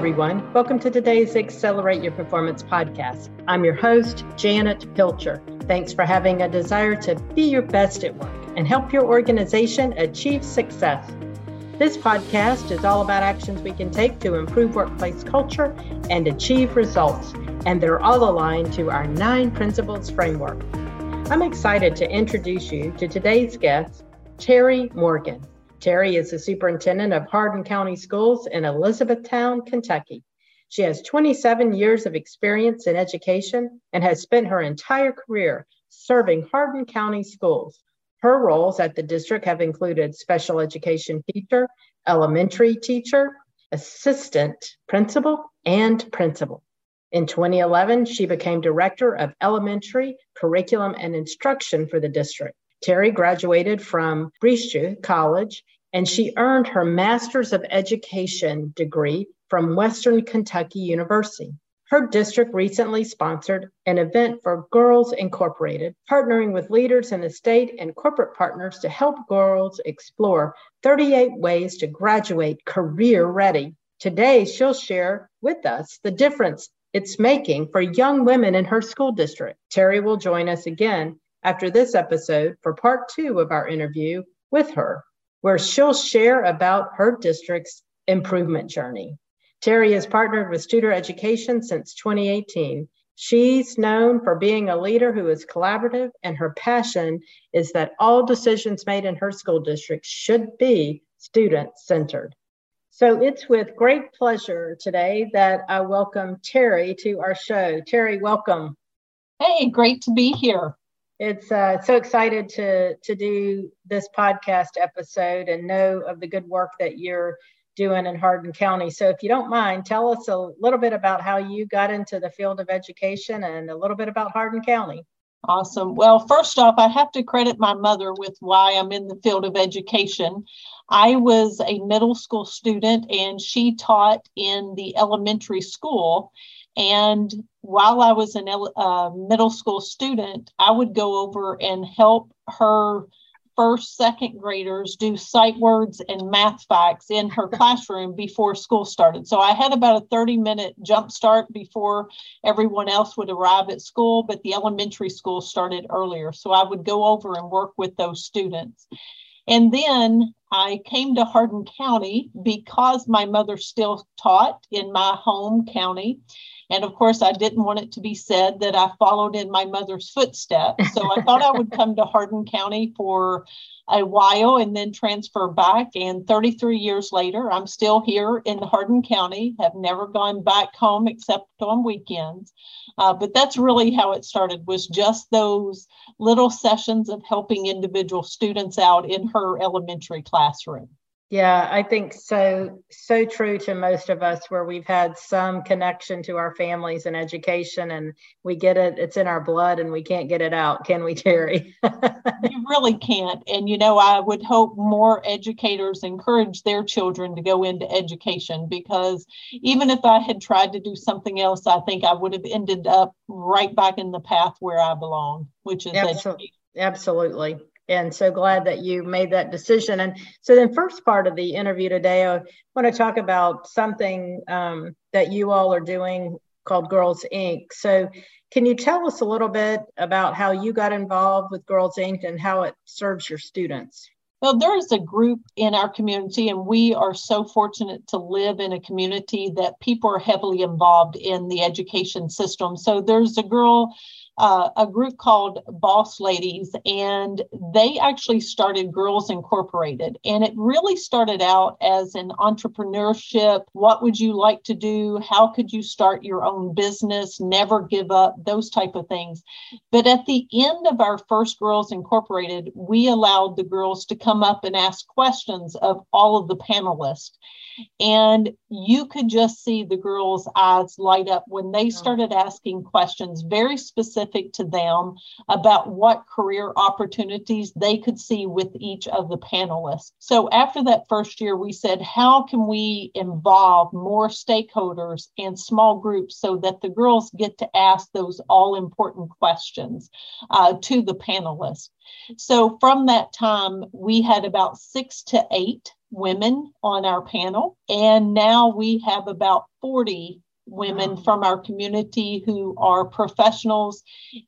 everyone. Welcome to today's Accelerate Your Performance podcast. I'm your host, Janet Pilcher. Thanks for having a desire to be your best at work and help your organization achieve success. This podcast is all about actions we can take to improve workplace culture and achieve results, and they're all aligned to our nine principles framework. I'm excited to introduce you to today's guest, Terry Morgan. Terry is the superintendent of Hardin County Schools in Elizabethtown, Kentucky. She has 27 years of experience in education and has spent her entire career serving Hardin County schools. Her roles at the district have included special education teacher, elementary teacher, assistant principal, and principal. In 2011, she became director of elementary curriculum and instruction for the district. Terry graduated from Brescia College and she earned her Master's of Education degree from Western Kentucky University. Her district recently sponsored an event for Girls Incorporated, partnering with leaders in the state and corporate partners to help girls explore 38 ways to graduate career ready. Today, she'll share with us the difference it's making for young women in her school district. Terry will join us again after this episode for part two of our interview with her, where she'll share about her district's improvement journey. Terry has partnered with Studer Education since 2018. She's known for being a leader who is collaborative, and her passion is that all decisions made in her school district should be student centered. So it's with great pleasure today that I welcome Terry to our show. Terry, welcome. Hey, great to be here it's uh, so excited to to do this podcast episode and know of the good work that you're doing in Hardin County. So, if you don't mind, tell us a little bit about how you got into the field of education and a little bit about Hardin County. Awesome. Well, first off, I have to credit my mother with why I'm in the field of education. I was a middle school student and she taught in the elementary school. And while I was a uh, middle school student, I would go over and help her first, second graders do sight words and math facts in her classroom before school started. So I had about a 30 minute jump start before everyone else would arrive at school, but the elementary school started earlier. So I would go over and work with those students. And then I came to Hardin County because my mother still taught in my home county. And of course, I didn't want it to be said that I followed in my mother's footsteps. So I thought I would come to Hardin County for a while and then transfer back. And 33 years later, I'm still here in Hardin County, have never gone back home except on weekends. Uh, but that's really how it started was just those little sessions of helping individual students out in her elementary classroom. Yeah, I think so so true to most of us where we've had some connection to our families and education and we get it it's in our blood and we can't get it out, can we Terry? you really can't. And you know, I would hope more educators encourage their children to go into education because even if I had tried to do something else, I think I would have ended up right back in the path where I belong, which is Absolutely. education. Absolutely and so glad that you made that decision. And so, then first part of the interview today, I want to talk about something um, that you all are doing called Girls Inc. So, can you tell us a little bit about how you got involved with Girls Inc. and how it serves your students? Well, there is a group in our community, and we are so fortunate to live in a community that people are heavily involved in the education system. So there's a girl uh, a group called Boss Ladies, and they actually started Girls Incorporated. And it really started out as an entrepreneurship. What would you like to do? How could you start your own business? Never give up, those type of things. But at the end of our first Girls Incorporated, we allowed the girls to come up and ask questions of all of the panelists. And you could just see the girls' eyes light up when they started asking questions very specific to them about what career opportunities they could see with each of the panelists. So after that first year, we said, how can we involve more stakeholders and small groups so that the girls get to ask those all important questions uh, to the panelists? So from that time, we had about six to eight women on our panel. And now we have about 40 women wow. from our community who are professionals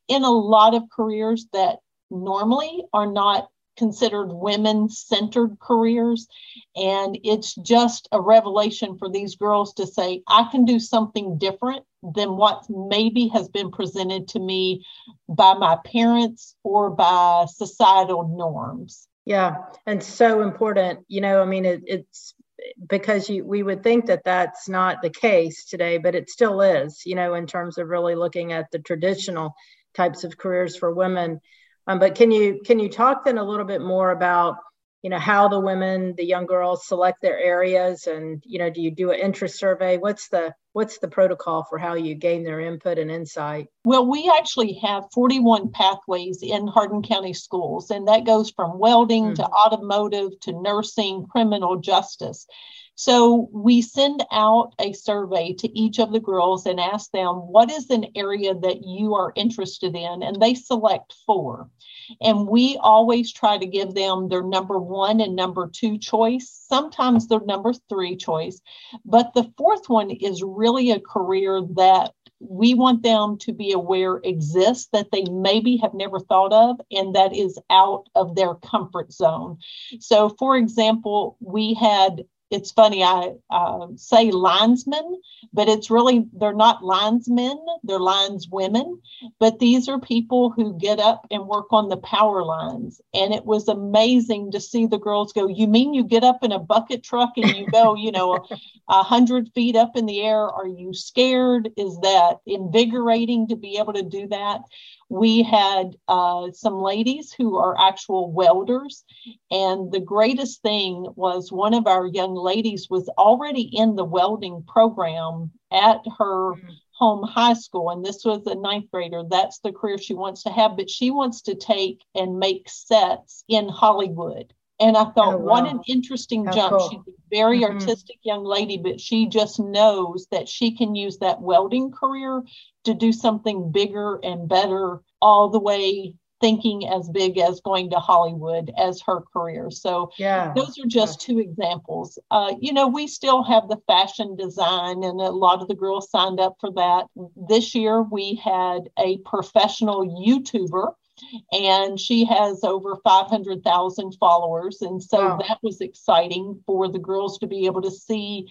in a lot of careers that normally are not considered women centered careers. And it's just a revelation for these girls to say, I can do something different than what maybe has been presented to me by my parents or by societal norms. Yeah, and so important. You know, I mean, it, it's because you, we would think that that's not the case today, but it still is. You know, in terms of really looking at the traditional types of careers for women. Um, but can you can you talk then a little bit more about you know how the women the young girls select their areas and you know do you do an interest survey? What's the what's the protocol for how you gain their input and insight? Well we actually have 41 pathways in hardin county schools and that goes from welding mm-hmm. to automotive to nursing criminal justice so we send out a survey to each of the girls and ask them, what is an area that you are interested in? And they select four. And we always try to give them their number one and number two choice, sometimes their number three choice. But the fourth one is really a career that we want them to be aware exists that they maybe have never thought of and that is out of their comfort zone. So, for example, we had it's funny i uh, say linesmen but it's really they're not linesmen they're lineswomen. But these are people who get up and work on the power lines. And it was amazing to see the girls go you mean you get up in a bucket truck and you go you know a hundred feet up in the air? Are you scared? Is that invigorating to be able to do that? We had uh, some ladies who are actual welders. And the greatest thing was one of our young ladies was already in the welding program at her mm-hmm. home high school. And this was a ninth grader. That's the career she wants to have, but she wants to take and make sets in Hollywood. And I thought, oh, wow. what an interesting How jump. Cool. She's a very mm-hmm. artistic young lady, but she just knows that she can use that welding career to do something bigger and better, all the way thinking as big as going to Hollywood as her career. So yeah, those are just yeah. two examples. Uh, you know, we still have the fashion design, and a lot of the girls signed up for that. This year we had a professional YouTuber and she has over 500,000 followers. And so wow. that was exciting for the girls to be able to see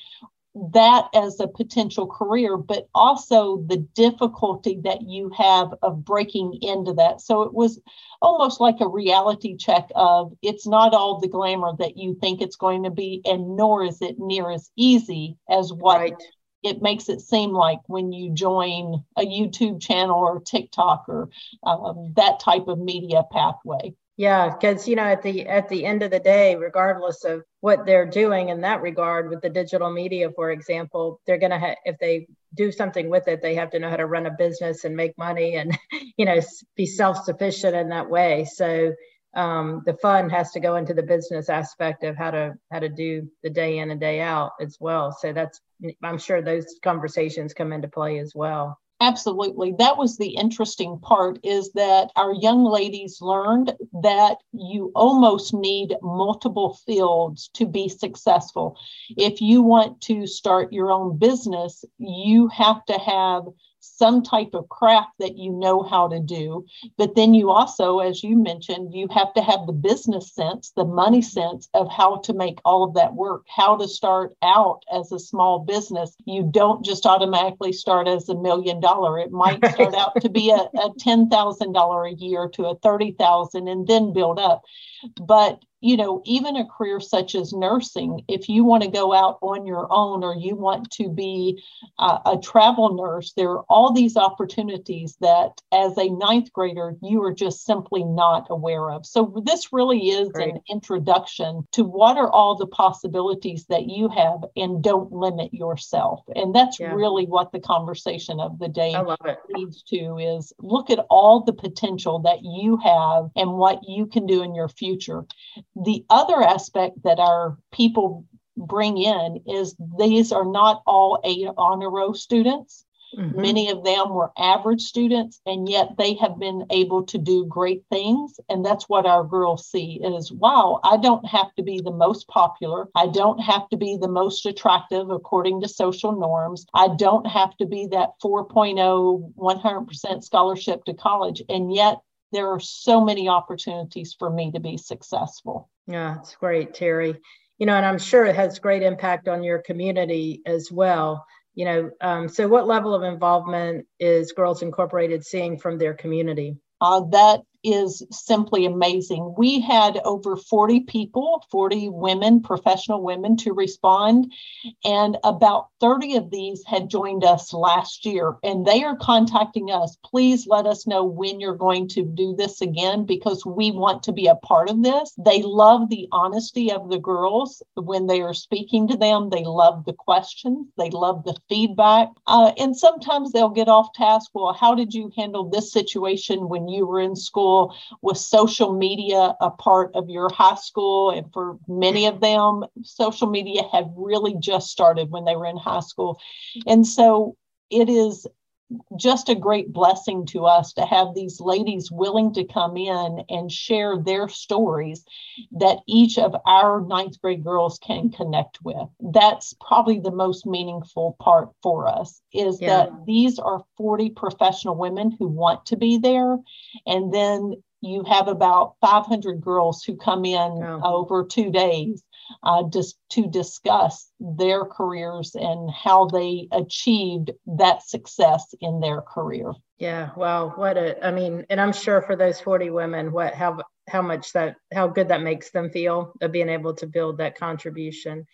that as a potential career, but also the difficulty that you have of breaking into that. So it was almost like a reality check of it's not all the glamour that you think it's going to be, and nor is it near as easy as what right it makes it seem like when you join a YouTube channel or TikTok or um, that type of media pathway. Yeah, because you know at the at the end of the day, regardless of what they're doing in that regard with the digital media, for example, they're gonna ha- if they do something with it, they have to know how to run a business and make money and you know be self sufficient in that way. So um, the fun has to go into the business aspect of how to how to do the day in and day out as well. So that's I'm sure those conversations come into play as well. Absolutely. That was the interesting part is that our young ladies learned that you almost need multiple fields to be successful. If you want to start your own business, you have to have some type of craft that you know how to do. But then you also, as you mentioned, you have to have the business sense, the money sense of how to make all of that work, how to start out as a small business. You don't just automatically start as a million dollar. It might start out to be a, a $10,000 a year to a 30,000 and then build up. But you know, even a career such as nursing, if you want to go out on your own or you want to be uh, a travel nurse, there are all these opportunities that as a ninth grader, you are just simply not aware of. So, this really is Great. an introduction to what are all the possibilities that you have and don't limit yourself. And that's yeah. really what the conversation of the day leads to is look at all the potential that you have and what you can do in your future the other aspect that our people bring in is these are not all A honor row students. Mm-hmm. Many of them were average students, and yet they have been able to do great things. And that's what our girls see is wow, I don't have to be the most popular. I don't have to be the most attractive according to social norms. I don't have to be that 4.0 100% scholarship to college. And yet there are so many opportunities for me to be successful. Yeah, it's great, Terry. You know, and I'm sure it has great impact on your community as well. You know, um, so what level of involvement is Girls Incorporated seeing from their community? Uh, that is simply amazing. We had over 40 people, 40 women, professional women to respond, and about 30 of these had joined us last year. And they are contacting us. Please let us know when you're going to do this again because we want to be a part of this. They love the honesty of the girls when they are speaking to them. They love the questions, they love the feedback. Uh, and sometimes they'll get off task. Well, how did you handle this situation when you were in school? School was social media a part of your high school? And for many of them social media had really just started when they were in high school. And so it is just a great blessing to us to have these ladies willing to come in and share their stories that each of our ninth grade girls can connect with. That's probably the most meaningful part for us is yeah. that these are 40 professional women who want to be there. And then you have about 500 girls who come in oh. over two days uh, just to discuss their careers and how they achieved that success in their career. Yeah, wow, what a I mean, and I'm sure for those 40 women, what how how much that how good that makes them feel of being able to build that contribution,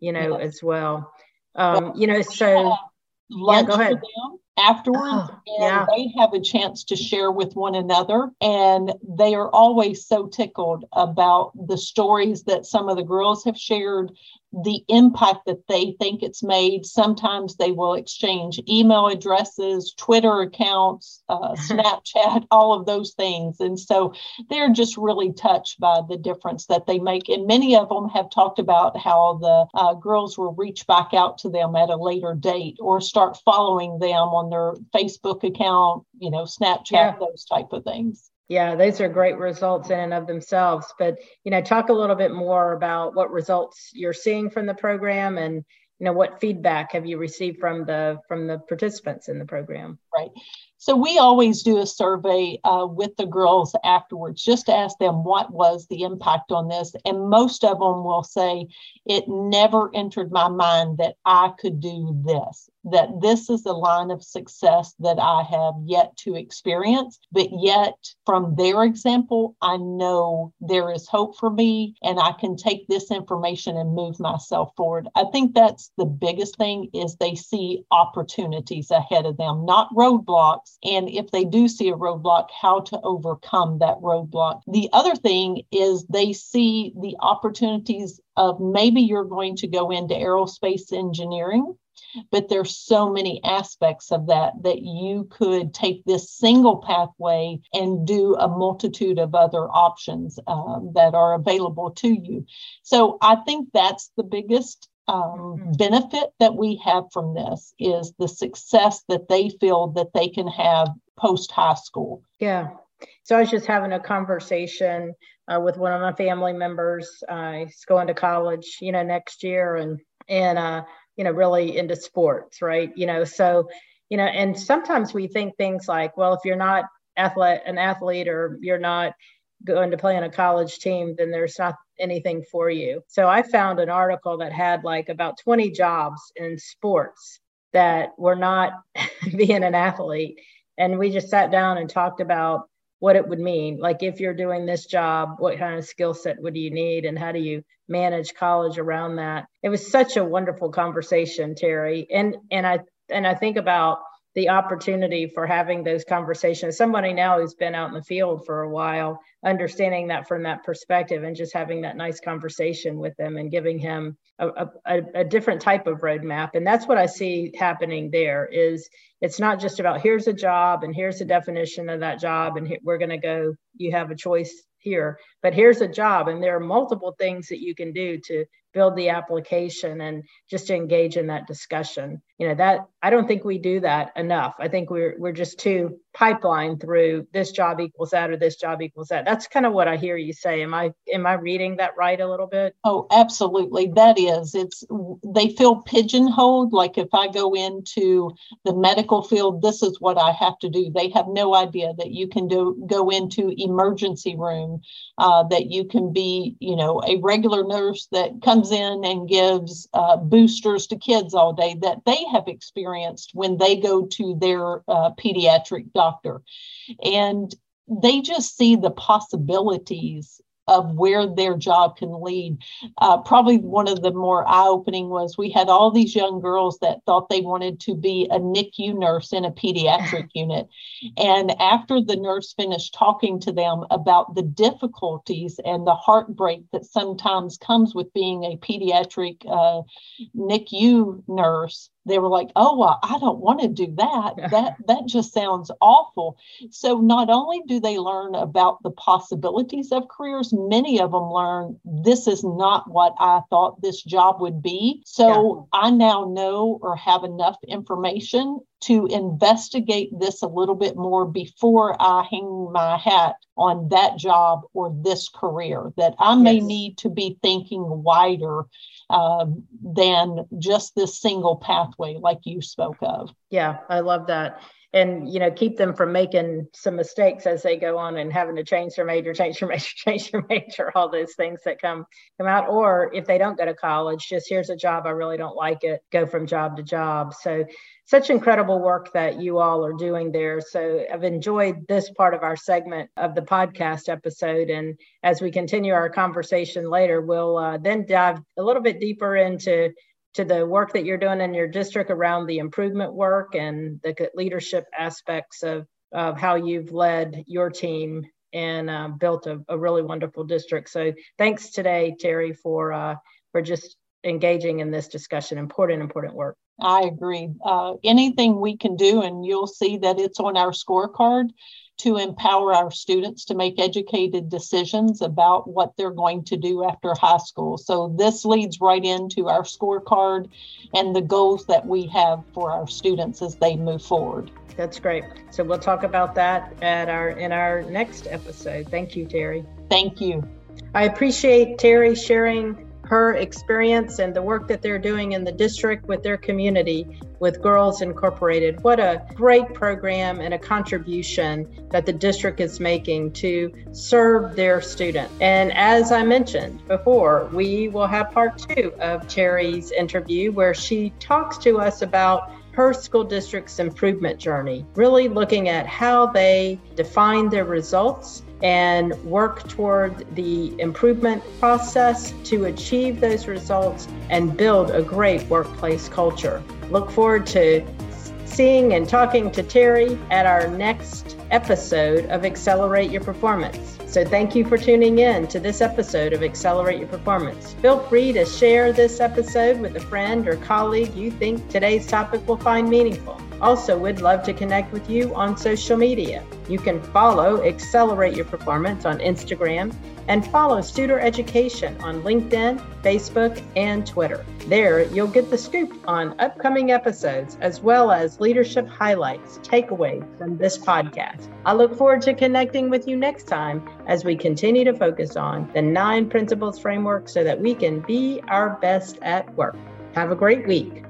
you know, yes. as well. Um, well, you know, so lunch yeah, go ahead. Afterwards oh, and yeah. they have a chance to share with one another and they are always so tickled about the stories that some of the girls have shared the impact that they think it's made. Sometimes they will exchange email addresses, Twitter accounts, uh, Snapchat, all of those things. And so they're just really touched by the difference that they make. And many of them have talked about how the uh, girls will reach back out to them at a later date or start following them on their Facebook account, you know, Snapchat, yeah. those type of things. Yeah, those are great results in and of themselves. But you know, talk a little bit more about what results you're seeing from the program, and you know, what feedback have you received from the from the participants in the program? Right. So we always do a survey uh, with the girls afterwards, just to ask them what was the impact on this, and most of them will say it never entered my mind that I could do this that this is a line of success that I have yet to experience. But yet, from their example, I know there is hope for me and I can take this information and move myself forward. I think that's the biggest thing is they see opportunities ahead of them, not roadblocks. And if they do see a roadblock, how to overcome that roadblock. The other thing is they see the opportunities of maybe you're going to go into aerospace engineering but there's so many aspects of that that you could take this single pathway and do a multitude of other options um, that are available to you so i think that's the biggest um, mm-hmm. benefit that we have from this is the success that they feel that they can have post high school yeah so I was just having a conversation uh, with one of my family members. Uh, he's going to college, you know, next year, and and uh, you know, really into sports, right? You know, so, you know, and sometimes we think things like, well, if you're not athlete, an athlete or you're not going to play on a college team, then there's not anything for you. So I found an article that had like about 20 jobs in sports that were not being an athlete. And we just sat down and talked about what it would mean. Like if you're doing this job, what kind of skill set would you need and how do you manage college around that? It was such a wonderful conversation, Terry. And and I and I think about the opportunity for having those conversations. Somebody now who's been out in the field for a while, understanding that from that perspective and just having that nice conversation with them and giving him a, a, a different type of roadmap. And that's what I see happening there is it's not just about here's a job and here's the definition of that job and we're going to go, you have a choice here, but here's a job and there are multiple things that you can do to build the application and just to engage in that discussion. You know that i don't think we do that enough. I think we're we're just too pipeline through this job equals that or this job equals that. That's kind of what i hear you say. Am i am i reading that right a little bit? Oh absolutely. That is it's they feel pigeonholed. Like if i go into the medical field this is what i have to do. They have no idea that you can do go into emergency room uh, that you can be you know a regular nurse that comes in and gives uh, boosters to kids all day that they have experienced when they go to their uh, pediatric doctor. And they just see the possibilities of where their job can lead. Uh, probably one of the more eye opening was we had all these young girls that thought they wanted to be a NICU nurse in a pediatric unit. And after the nurse finished talking to them about the difficulties and the heartbreak that sometimes comes with being a pediatric uh, NICU nurse, they were like, "Oh, well, I don't want to do that. That that just sounds awful." So not only do they learn about the possibilities of careers, many of them learn this is not what I thought this job would be. So yeah. I now know or have enough information to investigate this a little bit more before I hang my hat on that job or this career, that I may yes. need to be thinking wider uh, than just this single pathway like you spoke of. Yeah, I love that and you know keep them from making some mistakes as they go on and having to change their major change their major change their major all those things that come come out. Or if they don't go to college just here's a job i really don't like it go from job to job. So such incredible work that you all are doing there. So i've enjoyed this part of our segment of the podcast episode. And as we continue our conversation later we'll uh, then dive a little bit deeper into to the work that you're doing in your district around the improvement work and the leadership aspects of, of how you've led your team and uh, built a, a, really wonderful district. So thanks today, Terry, for uh, for just engaging in this discussion. Important, important work. I agree. Uh, anything we can do, and you'll see that it's on our scorecard to empower our students to make educated decisions about what they're going to do after high school. So this leads right into our scorecard and the goals that we have for our students as they move forward. That's great. So we'll talk about that at our in our next episode. Thank you, Terry. Thank you. I appreciate Terry sharing her experience and the work that they're doing in the district with their community with Girls Incorporated. What a great program and a contribution that the district is making to serve their students. And as I mentioned before, we will have part two of Terry's interview where she talks to us about her school district's improvement journey, really looking at how they define their results and work toward the improvement process to achieve those results and build a great workplace culture. Look forward to seeing and talking to Terry at our next episode of Accelerate Your Performance. So, thank you for tuning in to this episode of Accelerate Your Performance. Feel free to share this episode with a friend or colleague you think today's topic will find meaningful. Also, we'd love to connect with you on social media. You can follow Accelerate Your Performance on Instagram and follow Studer Education on LinkedIn, Facebook, and Twitter. There, you'll get the scoop on upcoming episodes as well as leadership highlights, takeaways from this podcast. I look forward to connecting with you next time as we continue to focus on the nine principles framework so that we can be our best at work. Have a great week.